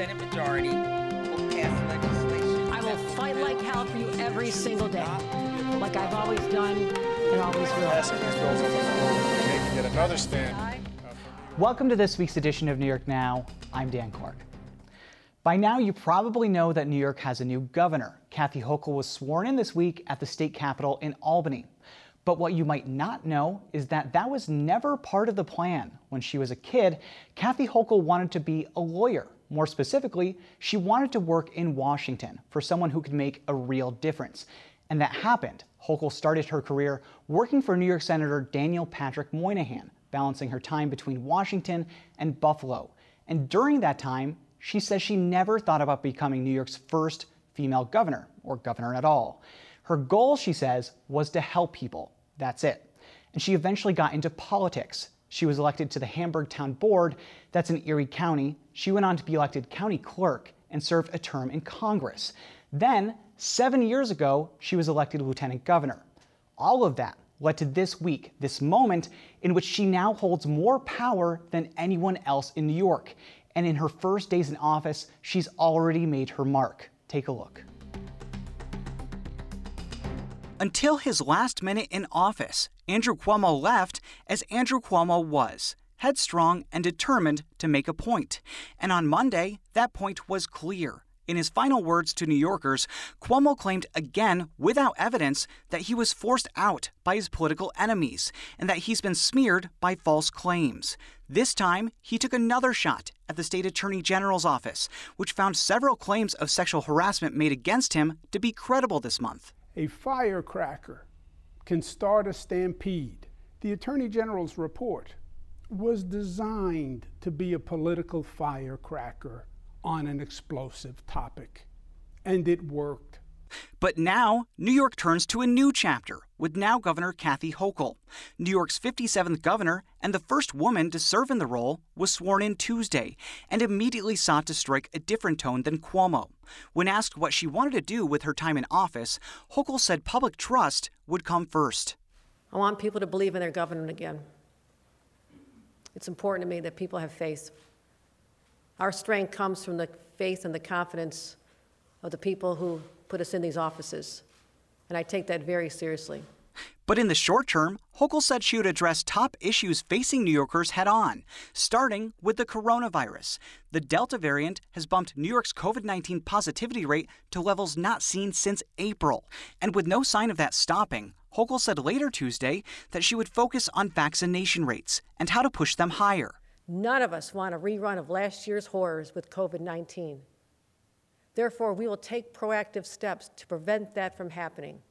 Senate majority will pass legislation. I will fight like hell for you every single day, like I've always done and always will. Passing these bills on the floor, making yet another stand. Welcome to this week's edition of New York Now. I'm Dan Clark. By now, you probably know that New York has a new governor. Kathy Hochul was sworn in this week at the state capitol in Albany. But what you might not know is that that was never part of the plan. When she was a kid, Kathy Hochul wanted to be a lawyer. More specifically, she wanted to work in Washington for someone who could make a real difference. And that happened. Hochul started her career working for New York Senator Daniel Patrick Moynihan, balancing her time between Washington and Buffalo. And during that time, she says she never thought about becoming New York's first female governor, or governor at all. Her goal, she says, was to help people. That's it. And she eventually got into politics. She was elected to the Hamburg Town Board, that's in Erie County. She went on to be elected county clerk and served a term in Congress. Then, seven years ago, she was elected lieutenant governor. All of that led to this week, this moment in which she now holds more power than anyone else in New York. And in her first days in office, she's already made her mark. Take a look. Until his last minute in office, Andrew Cuomo left as Andrew Cuomo was, headstrong and determined to make a point. And on Monday, that point was clear. In his final words to New Yorkers, Cuomo claimed again, without evidence, that he was forced out by his political enemies and that he's been smeared by false claims. This time, he took another shot at the state attorney general's office, which found several claims of sexual harassment made against him to be credible this month a firecracker can start a stampede. The Attorney General's report was designed to be a political firecracker on an explosive topic, and it worked. But now, New York turns to a new chapter with now Governor Kathy Hochul. New York's 57th governor and the first woman to serve in the role was sworn in Tuesday and immediately sought to strike a different tone than Cuomo. When asked what she wanted to do with her time in office, Hochul said public trust would come first. I want people to believe in their government again. It's important to me that people have faith. Our strength comes from the faith and the confidence of the people who put us in these offices. And I take that very seriously. But in the short term, Hochul said she would address top issues facing New Yorkers head on, starting with the coronavirus. The Delta variant has bumped New York's COVID 19 positivity rate to levels not seen since April. And with no sign of that stopping, Hochul said later Tuesday that she would focus on vaccination rates and how to push them higher. None of us want a rerun of last year's horrors with COVID 19. Therefore, we will take proactive steps to prevent that from happening.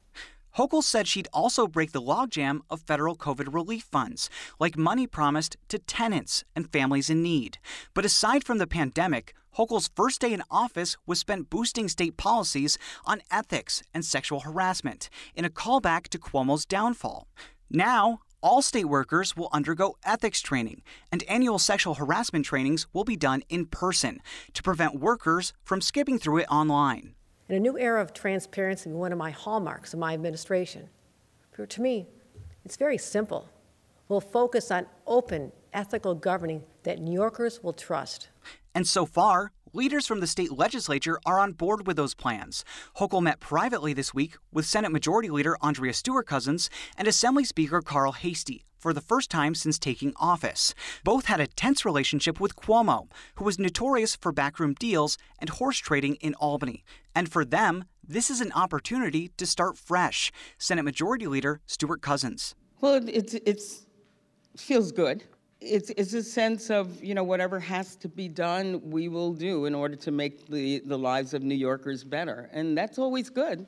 Hochul said she'd also break the logjam of federal COVID relief funds, like money promised to tenants and families in need. But aside from the pandemic, Hochul's first day in office was spent boosting state policies on ethics and sexual harassment in a callback to Cuomo's downfall. Now, all state workers will undergo ethics training, and annual sexual harassment trainings will be done in person to prevent workers from skipping through it online. In a new era of transparency, one of my hallmarks of my administration. For, to me, it's very simple. We'll focus on open, ethical governing that New Yorkers will trust. And so far, Leaders from the state legislature are on board with those plans. Hochul met privately this week with Senate Majority Leader Andrea Stewart Cousins and Assembly Speaker Carl Heastie for the first time since taking office. Both had a tense relationship with Cuomo, who was notorious for backroom deals and horse trading in Albany. And for them, this is an opportunity to start fresh. Senate Majority Leader Stewart Cousins. Well, it's it's feels good it's, it's a sense of, you know, whatever has to be done, we will do in order to make the, the lives of New Yorkers better. And that's always good.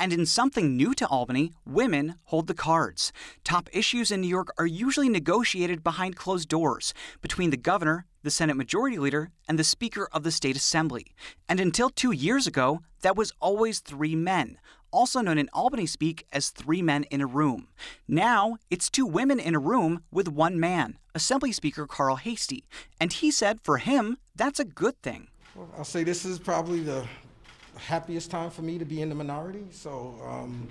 And in something new to Albany, women hold the cards. Top issues in New York are usually negotiated behind closed doors between the governor, the Senate Majority Leader, and the Speaker of the State Assembly. And until two years ago, that was always three men, also known in Albany speak as three men in a room. Now, it's two women in a room with one man, Assembly Speaker Carl Heastie. And he said for him, that's a good thing. I'll say this is probably the happiest time for me to be in the minority. So, um,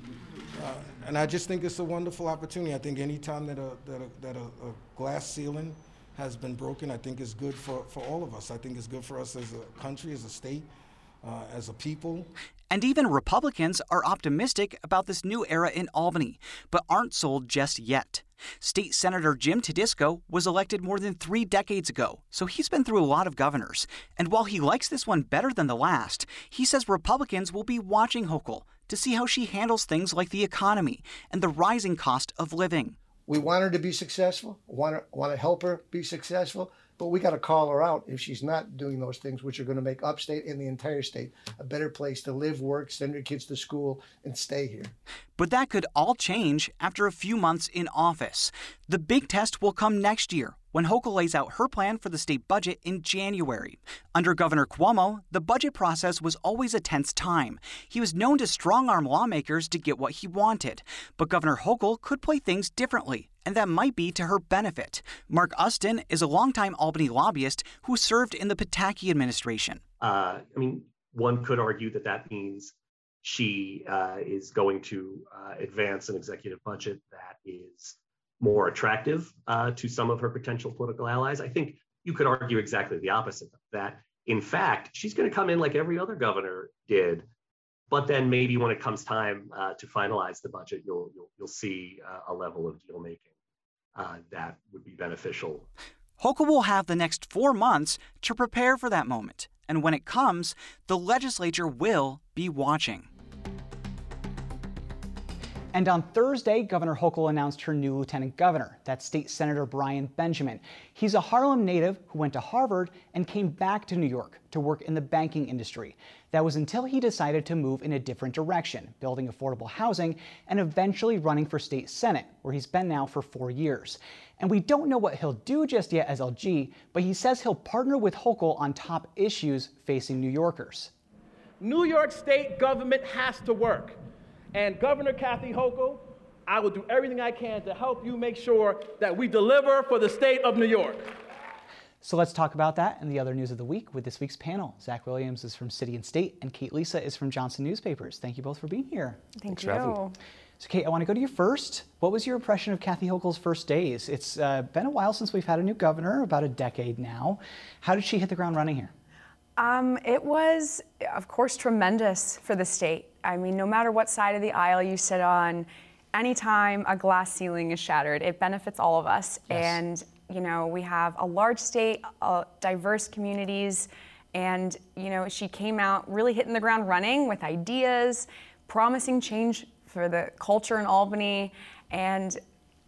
uh, and I just think it's a wonderful opportunity. I think anytime that a that a, that a, a glass ceiling has been broken, I think is good for, for all of us. I think it's good for us as a country, as a state, uh, as a people. And even Republicans are optimistic about this new era in Albany, but aren't sold just yet. State Senator Jim Tedisco was elected more than three decades ago, so he's been through a lot of governors. And while he likes this one better than the last, he says Republicans will be watching Hochul to see how she handles things like the economy and the rising cost of living. We want her to be successful, want to, want to help her be successful, but we got to call her out if she's not doing those things, which are going to make upstate and the entire state a better place to live, work, send your kids to school, and stay here. But that could all change after a few months in office. The big test will come next year when Hochul lays out her plan for the state budget in January. Under Governor Cuomo, the budget process was always a tense time. He was known to strong arm lawmakers to get what he wanted. But Governor Hochul could play things differently, and that might be to her benefit. Mark Ustin is a longtime Albany lobbyist who served in the Pataki administration. Uh, I mean, one could argue that that means she uh, is going to uh, advance an executive budget that is more attractive uh, to some of her potential political allies. I think you could argue exactly the opposite that, in fact, she's going to come in like every other governor did. But then maybe when it comes time uh, to finalize the budget, you'll you'll, you'll see uh, a level of deal making uh, that would be beneficial. Hochul will have the next four months to prepare for that moment. And when it comes, the legislature will be watching. And on Thursday, Governor Hochul announced her new lieutenant governor. That's State Senator Brian Benjamin. He's a Harlem native who went to Harvard and came back to New York to work in the banking industry. That was until he decided to move in a different direction, building affordable housing and eventually running for state senate, where he's been now for four years. And we don't know what he'll do just yet as LG, but he says he'll partner with Hochul on top issues facing New Yorkers. New York State government has to work. And Governor Kathy Hochul, I will do everything I can to help you make sure that we deliver for the state of New York. So let's talk about that and the other news of the week with this week's panel. Zach Williams is from City and State, and Kate Lisa is from Johnson Newspapers. Thank you both for being here. Thank Thanks you. So, Kate, I want to go to you first. What was your impression of Kathy Hochul's first days? It's uh, been a while since we've had a new governor, about a decade now. How did she hit the ground running here? Um, it was, of course, tremendous for the state. I mean, no matter what side of the aisle you sit on, anytime a glass ceiling is shattered, it benefits all of us. Yes. And, you know, we have a large state, uh, diverse communities, and, you know, she came out really hitting the ground running with ideas, promising change for the culture in Albany. And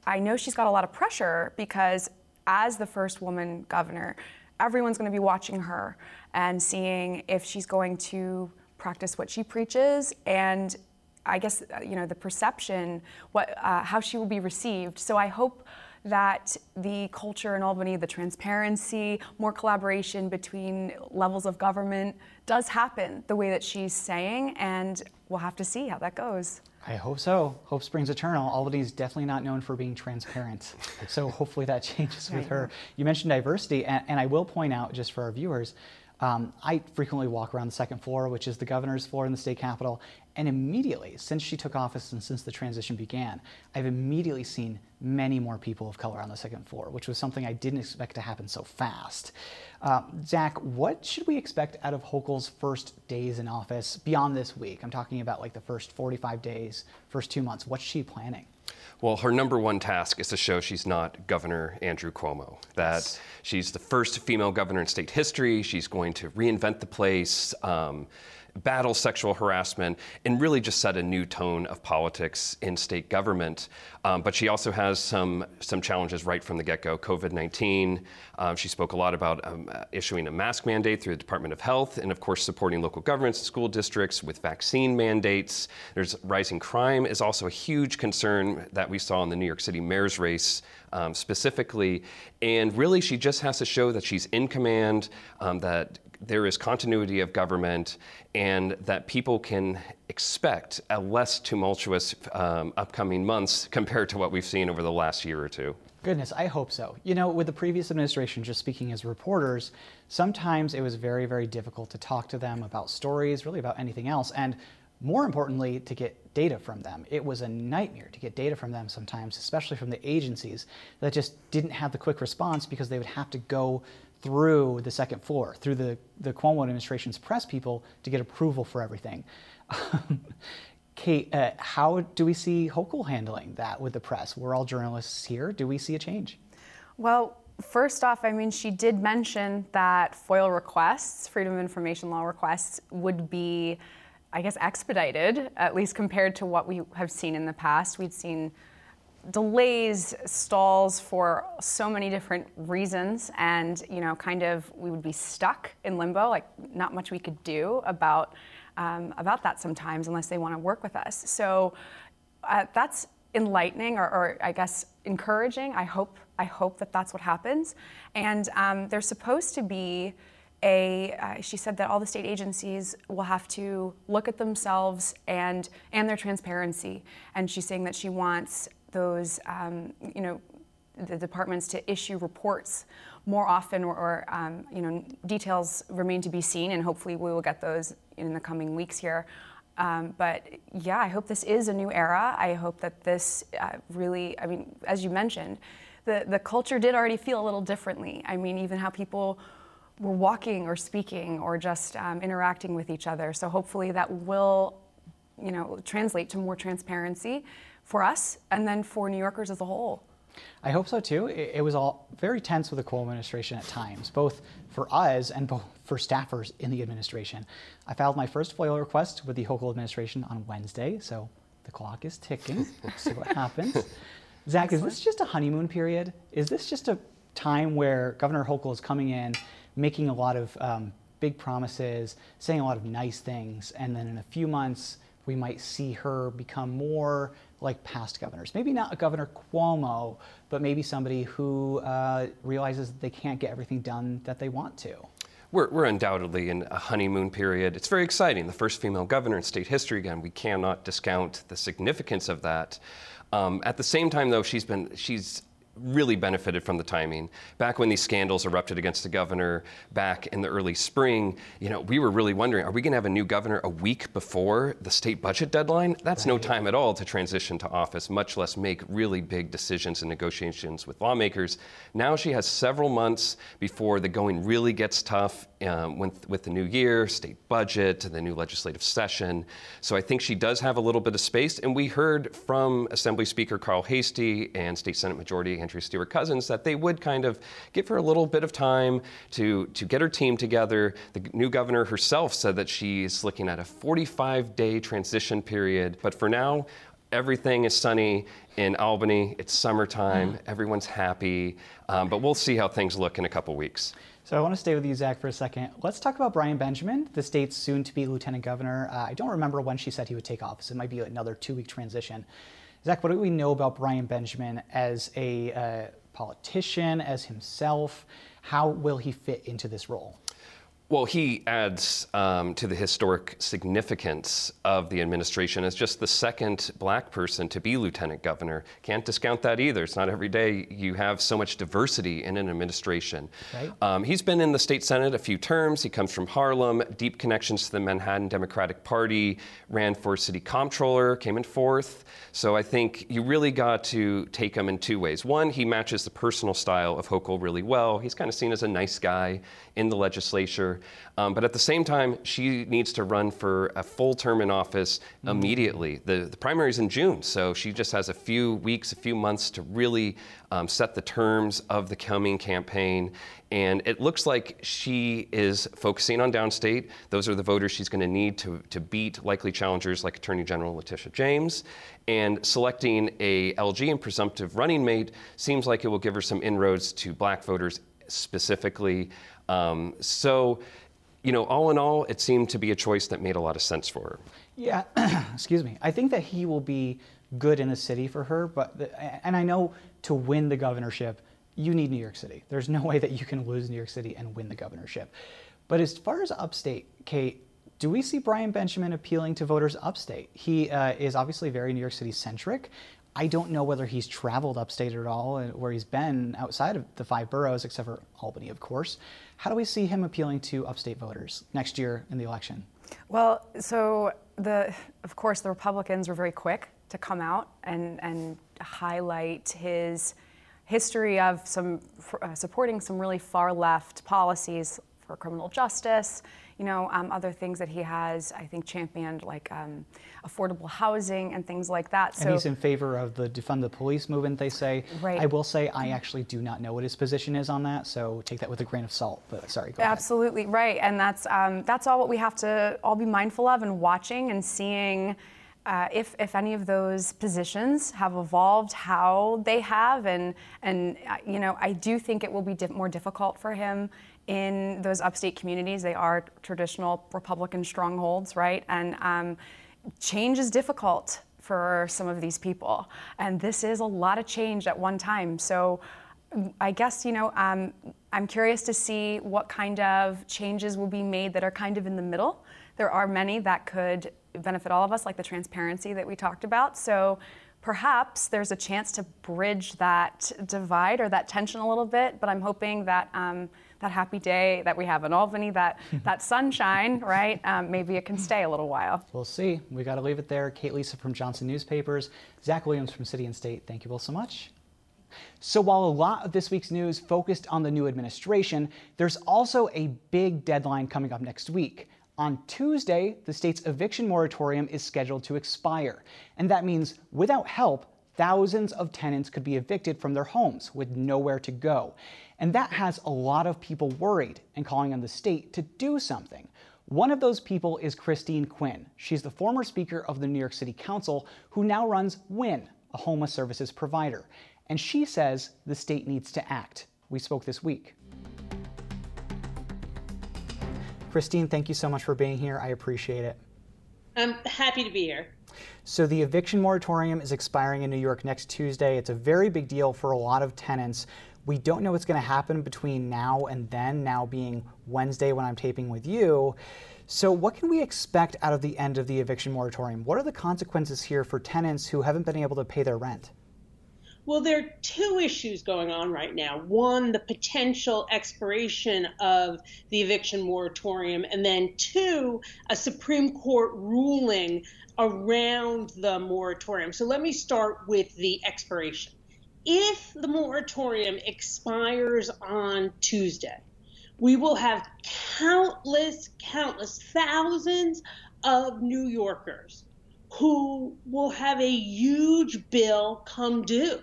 I know she's got a lot of pressure because as the first woman governor, everyone's going to be watching her and seeing if she's going to practice what she preaches and I guess you know the perception, what uh, how she will be received. So I hope that the culture in Albany, the transparency, more collaboration between levels of government does happen the way that she's saying, and we'll have to see how that goes. I hope so. Hope springs eternal. Albany is definitely not known for being transparent. so hopefully that changes with her. You mentioned diversity, and, and I will point out, just for our viewers, um, I frequently walk around the second floor, which is the governor's floor in the state capitol, and immediately, since she took office and since the transition began, I've immediately seen many more people of color on the second floor, which was something I didn't expect to happen so fast. Uh, Zach, what should we expect out of Hochul's first days in office beyond this week? I'm talking about like the first 45 days, first two months. What's she planning? Well, her number one task is to show she's not Governor Andrew Cuomo, that Yes. she's the first female governor in state history. She's going to reinvent the place, um, battle sexual harassment, and really just set a new tone of politics in state government. Um, but she also has some, some challenges right from the get go. COVID 19. Um, she spoke a lot about um, uh, issuing a mask mandate through the Department of Health, and of course, supporting local governments and school districts with vaccine mandates. There's rising crime, is also a huge concern that we saw in the New York City mayor's race um, specifically. And really, she just has to show that she's in command, um, that there is continuity of government, and that people can expect a less tumultuous um, upcoming months compared to what we've seen over the last year or two. Goodness, I hope so. You know, with the previous administration, just speaking as reporters, sometimes it was very, very difficult to talk to them about stories, really about anything else. And more importantly, to get data from them. It was a nightmare to get data from them sometimes, especially from the agencies that just didn't have the quick response because they would have to go through the second floor, through the, the Cuomo administration's press people to get approval for everything. Kate, uh, how do we see Hochul handling that with the press? We're all journalists here. Do we see a change? Well, first off, I mean, she did mention that FOIL requests, Freedom of Information Law requests, would be I guess, expedited, at least compared to what we have seen in the past. We've seen delays, stalls for so many different reasons, and you know, kind of we would be stuck in limbo, like not much we could do about um, about that sometimes, unless they want to work with us. So uh, that's enlightening, or, or, I guess encouraging. I hope I hope that that's what happens, and um, there's supposed to be a, uh, she said that all the state agencies will have to look at themselves and, and their transparency. And she's saying that she wants those, um, you know, the departments to issue reports more often or, or um, you know, details remain to be seen and hopefully we will get those in the coming weeks here. Um, but yeah, I hope this is a new era. I hope that this uh, really, I mean, as you mentioned, the, the culture did already feel a little differently. I mean, even how people we're walking or speaking or just um, interacting with each other. So hopefully that will, you know, translate to more transparency for us and then for New Yorkers as a whole. I hope so too. It, it was all very tense with the Cuomo administration at times, both for us and both for staffers in the administration. I filed my first FOIL request with the Hochul administration on Wednesday, so the clock is ticking. We'll see what happens. Zach, is this just a honeymoon period? Is this just a time where Governor Hochul is coming in making a lot of um, big promises, saying a lot of nice things, and then in a few months, we might see her become more like past governors. Maybe not a Governor Cuomo, but maybe somebody who uh, realizes they can't get everything done that they want to. We're, we're, undoubtedly in a honeymoon period. It's very exciting. The first female governor in state history again. We cannot discount the significance of that. Um, at the same time, though, she's been she's really benefited from the timing. Back when these scandals erupted against the governor back in the early spring, you know, we were really wondering, are we going to have a new governor a week before the state budget deadline? That's right. no time at all to transition to office, much less make really big decisions and negotiations with lawmakers. Now she has several months before the going really gets tough um, with, with the new year, state budget, the new legislative session. So I think she does have a little bit of space. And we heard from Assembly Speaker Carl Heastie and State Senate Majority Andrea Stewart Cousins that they would kind of give her a little bit of time to, to get her team together. The new governor herself said that she's looking at a 45 day transition period. But for now, everything is sunny in Albany. It's summertime. Mm. Everyone's happy. Um, but we'll see how things look in a couple weeks. So I want to stay with you, Zach, for a second. Let's talk about Brian Benjamin, the state's soon-to-be lieutenant governor. Uh, I don't remember when she said he would take office. It might be another two-week transition. Zach, what do we know about Brian Benjamin as a uh, politician, as himself? How will he fit into this role? Well, he adds um, to the historic significance of the administration as just the second black person to be lieutenant governor. Can't discount that either. It's not every day you have so much diversity in an administration. Right. Um, he's been in the state senate a few terms. He comes from Harlem, deep connections to the Manhattan Democratic Party, ran for city comptroller, came in fourth. So I think you really got to take him in two ways. One, he matches the personal style of Hochul really well. He's kind of seen as a nice guy in the legislature. Um, but at the same time, she needs to run for a full term in office mm-hmm. immediately. The, the primary is in June, so she just has a few weeks, a few months to really um, set the terms of the coming campaign. And it looks like she is focusing on downstate. Those are the voters she's going to need to, to beat likely challengers like Attorney General Letitia James. And selecting a LG and presumptive running mate seems like it will give her some inroads to black voters specifically. Um, so, you know, all in all, it seemed to be a choice that made a lot of sense for her. Yeah, excuse me. I think that he will be good in the city for her, but the, and I know to win the governorship, you need New York City. There's no way that you can lose New York City and win the governorship. But as far as upstate, Kate, do we see Brian Benjamin appealing to voters upstate? He uh, is obviously very New York City centric. I don't know whether he's traveled upstate at all, uh, where he's been outside of the five boroughs, except for Albany, of course. How do we see him appealing to upstate voters next year in the election? Well, so the of course the Republicans were very quick to come out and and highlight his history of some uh, supporting some really far left policies for criminal justice you know, um, other things that he has, I think, championed, like um, affordable housing and things like that. So, and he's in favor of the defund the police movement, they say. Right. I will say I actually do not know what his position is on that, so take that with a grain of salt. But sorry, go Absolutely ahead. right, and that's um, that's all what we have to all be mindful of and watching and seeing. Uh, if, if any of those positions have evolved how they have and and uh, you know I do think it will be di- more difficult for him in those upstate communities. They are traditional Republican strongholds, right? And um, change is difficult for some of these people. And this is a lot of change at one time. So I guess, you know, um, I'm curious to see what kind of changes will be made that are kind of in the middle. There are many that could benefit all of us, like the transparency that we talked about. So perhaps there's a chance to bridge that divide or that tension a little bit, but I'm hoping that. Um, that happy day that we have in Albany, that, that sunshine, right? Um, maybe it can stay a little while. We'll see. We got to leave it there. Kate Lisa from Johnson Newspapers, Zach Williams from City and State. Thank you both so much. So, while a lot of this week's news focused on the new administration, there's also a big deadline coming up next week. On Tuesday, the state's eviction moratorium is scheduled to expire. And that means without help, thousands of tenants could be evicted from their homes with nowhere to go. And that has a lot of people worried and calling on the state to do something. One of those people is Christine Quinn. She's the former speaker of the New York City Council who now runs WIN, a homeless services provider. And she says the state needs to act. We spoke this week. Christine, thank you so much for being here. I appreciate it. I'm happy to be here. So, the eviction moratorium is expiring in New York next Tuesday. It's a very big deal for a lot of tenants. We don't know what's going to happen between now and then, now being Wednesday when I'm taping with you. So, what can we expect out of the end of the eviction moratorium? What are the consequences here for tenants who haven't been able to pay their rent? Well, there are two issues going on right now. One, the potential expiration of the eviction moratorium, and then two, a Supreme Court ruling around the moratorium. So let me start with the expiration if the moratorium expires on Tuesday, we will have countless, countless thousands of New Yorkers who will have a huge bill come due.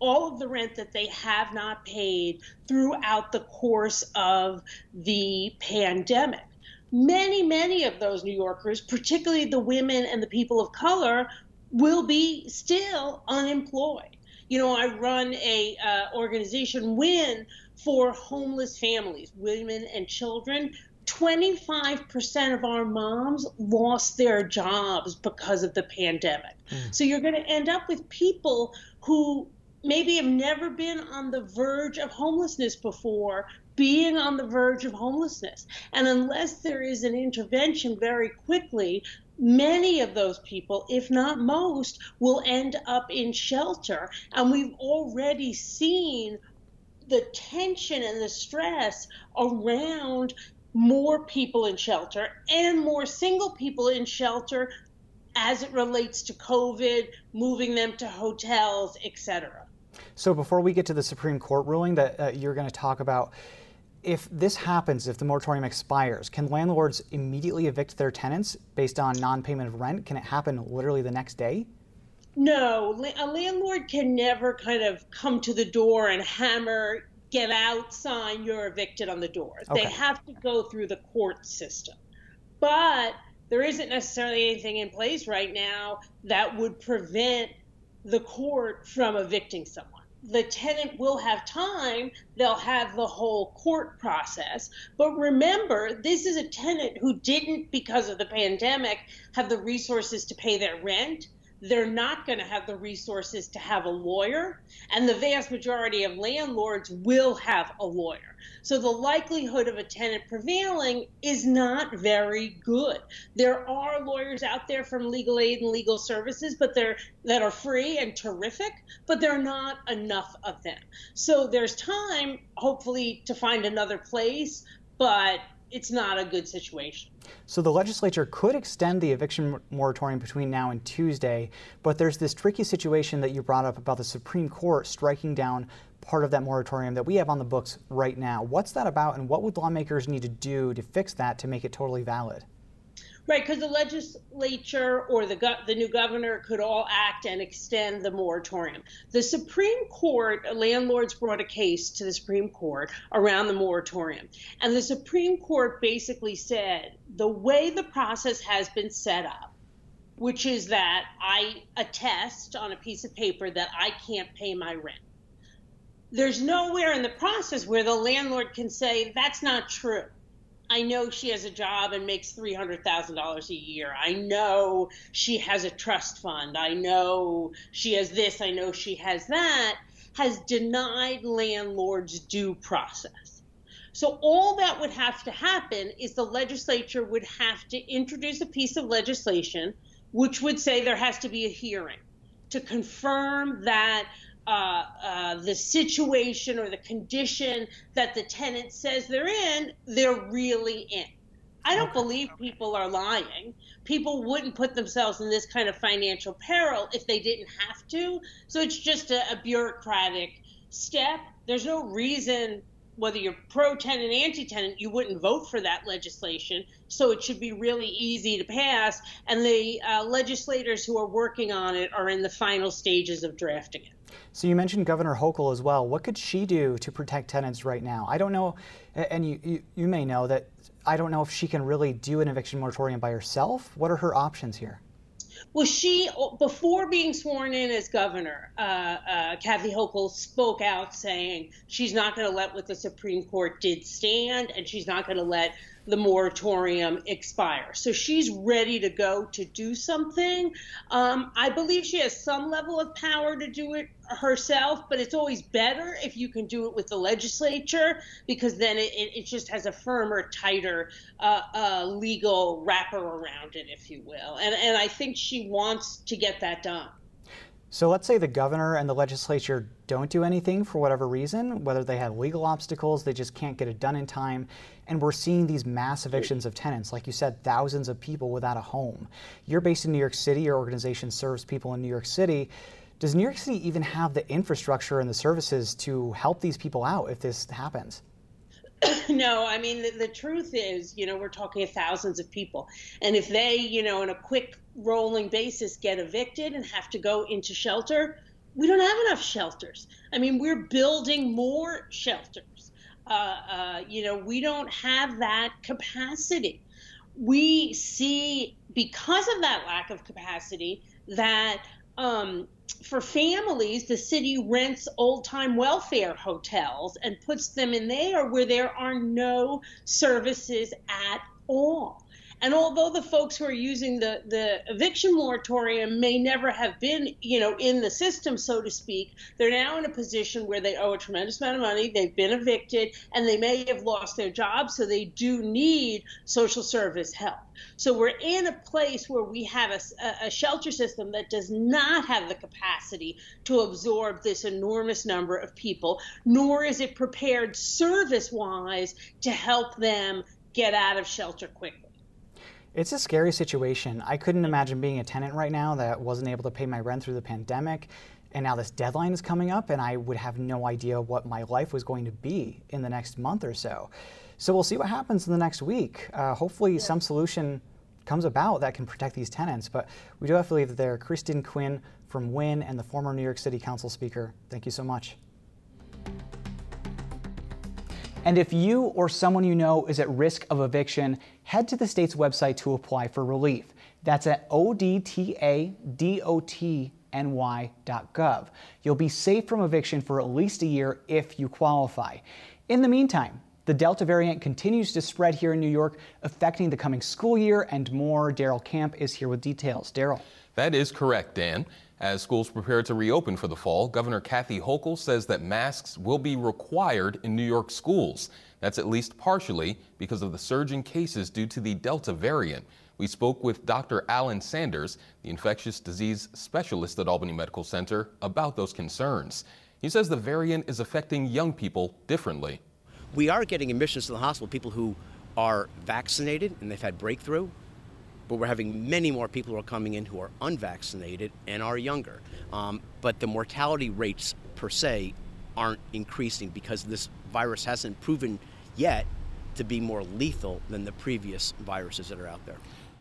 All of the rent that they have not paid throughout the course of the pandemic. Many, many of those New Yorkers, particularly the women and the people of color, will be still unemployed you know, I run a uh, organization, WIN, for homeless families, women and children. 25% of our moms lost their jobs because of the pandemic. Mm. So you're going to end up with people who maybe have never been on the verge of homelessness before being on the verge of homelessness. And unless there is an intervention very quickly, many of those people, if not most, will end up in shelter. And we've already seen the tension and the stress around more people in shelter and more single people in shelter as it relates to COVID, moving them to hotels, etc. So before we get to the Supreme Court ruling that uh, you're going to talk about, if this happens, if the moratorium expires, can landlords immediately evict their tenants based on non-payment of rent? Can it happen literally the next day? No, a landlord can never kind of come to the door and hammer, get out sign, you're evicted on the door. Okay. They have to go through the court system. But there isn't necessarily anything in place right now that would prevent the court from evicting someone the tenant will have time, they'll have the whole court process. But remember, this is a tenant who didn't, because of the pandemic, have the resources to pay their rent. They're not going to have the resources to have a lawyer, and the vast majority of landlords will have a lawyer. So the likelihood of a tenant prevailing is not very good. There are lawyers out there from legal aid and legal services, but they're that are free and terrific, but there are not enough of them. So there's time, hopefully, to find another place, but it's not a good situation. So the legislature could extend the eviction moratorium between now and Tuesday, but there's this tricky situation that you brought up about the Supreme Court striking down part of that moratorium that we have on the books right now. What's that about, and what would lawmakers need to do to fix that to make it totally valid? Right, because the legislature or the go- the new governor could all act and extend the moratorium. The Supreme Court, landlords brought a case to the Supreme Court around the moratorium, and the Supreme Court basically said the way the process has been set up, which is that I attest on a piece of paper that I can't pay my rent. There's nowhere in the process where the landlord can say that's not true I know she has a job and makes $300,000 a year. I know she has a trust fund. I know she has this. I know she has that, has denied landlords due process. So, all that would have to happen is the legislature would have to introduce a piece of legislation which would say there has to be a hearing to confirm that uh, uh, the situation or the condition that the tenant says they're in, they're really in. I don't believe people are lying. People wouldn't put themselves in this kind of financial peril if they didn't have to. So it's just a, a bureaucratic step. There's no reason, whether you're pro tenant, anti tenant, you wouldn't vote for that legislation. So it should be really easy to pass. And the uh, legislators who are working on it are in the final stages of drafting it. So you mentioned Governor Hochul as well. What could she do to protect tenants right now? I don't know, and you, you, you may know that I don't know if she can really do an eviction moratorium by herself. What are her options here? Well, she, before being sworn in as governor, uh, uh, Kathy Hochul spoke out saying she's not going to let what the Supreme Court did stand, and she's not going to let the moratorium expire. So she's ready to go to do something. Um, I believe she has some level of power to do it herself, but it's always better if you can do it with the legislature because then it, it just has a firmer, tighter uh, uh, legal wrapper around it, if you will. And, and I think she wants to get that done. So let's say the governor and the legislature don't do anything for whatever reason, whether they have legal obstacles, they just can't get it done in time. And we're seeing these mass evictions of tenants, like you said, thousands of people without a home. You're based in New York City, your organization serves people in New York City. Does New York City even have the infrastructure and the services to help these people out if this happens? no, I mean, the, the, truth is, you know, we're talking thousands of people. And if they, you know, on a quick rolling basis get evicted and have to go into shelter, we don't have enough shelters. I mean, we're building more shelters. Uh, uh, you know, we don't have that capacity. We see, because of that lack of capacity, that um, for families, the city rents old time welfare hotels and puts them in there where there are no services at all. And although the folks who are using the, the eviction moratorium may never have been, you know, in the system, so to speak, they're now in a position where they owe a tremendous amount of money. They've been evicted and they may have lost their job, so they do need social service help. So we're in a place where we have a, a shelter system that does not have the capacity to absorb this enormous number of people, nor is it prepared service wise to help them get out of shelter quickly. It's a scary situation. I couldn't imagine being a tenant right now that wasn't able to pay my rent through the pandemic. And now this deadline is coming up, and I would have no idea what my life was going to be in the next month or so. So we'll see what happens in the next week. Uh, hopefully, yeah. some solution comes about that can protect these tenants. But we do have to leave it there. Christine Quinn from WIN and the former New York City Council Speaker, thank you so much. And if you or someone you know is at risk of eviction, head to the state's website to apply for relief. That's at otda.ny.gov. You'll be safe from eviction for at least a year if you qualify. In the meantime, The Delta variant continues to spread here in New York, affecting the coming school year and more. Daryl Camp is here with details. Daryl. That is correct, Dan. As schools prepare to reopen for the fall, Governor Kathy Hochul says that masks will be required in New York schools. That's at least partially because of the surge in cases due to the Delta variant. We spoke with Dr. Alan Sanders, the infectious disease specialist at Albany Medical Center, about those concerns. He says the variant is affecting young people differently. We are getting admissions to the hospital, people who are vaccinated and they've had breakthrough, but we're having many more people who are coming in who are unvaccinated and are younger. Um, but the mortality rates per se aren't increasing because this virus hasn't proven yet to be more lethal than the previous viruses that are out there.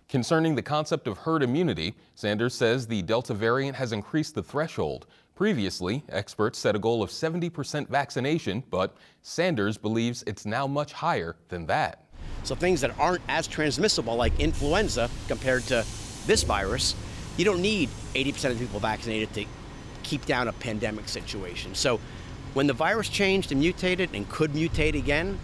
Concerning the concept of herd immunity, Sanders says the Delta variant has increased the threshold. Previously, experts set a goal of 70% vaccination, but Sanders believes it's now much higher than that. So things that aren't as transmissible, like influenza, compared to this virus, you don't need 80% of people vaccinated to keep down a pandemic situation. So when the virus changed and mutated and could mutate again,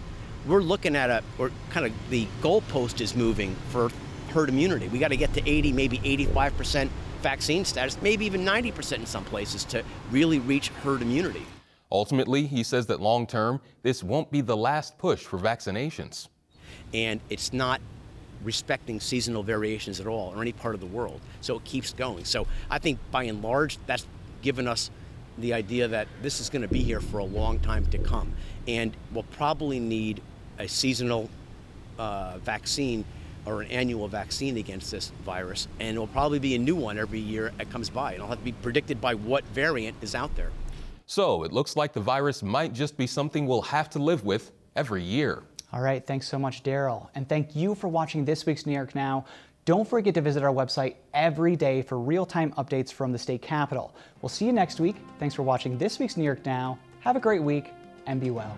we're looking at a, or kind of the goalpost is moving for herd immunity. We got to get to 80, maybe 85% vaccine status, maybe even 90% in some places to really reach herd immunity. Ultimately, he says that long term, this won't be the last push for vaccinations and it's not respecting seasonal variations at all or any part of the world. So it keeps going. So I think by and large, that's given us the idea that this is going to be here for a long time to come. And we'll probably need a seasonal uh, vaccine or an annual vaccine against this virus. And it'll probably be a new one every year that comes by. And it'll have to be predicted by what variant is out there. So it looks like the virus might just be something we'll have to live with every year. All right, thanks so much, Daryl. And thank you for watching this week's New York Now. Don't forget to visit our website every day for real time updates from the state capitol. We'll see you next week. Thanks for watching this week's New York Now. Have a great week and be well.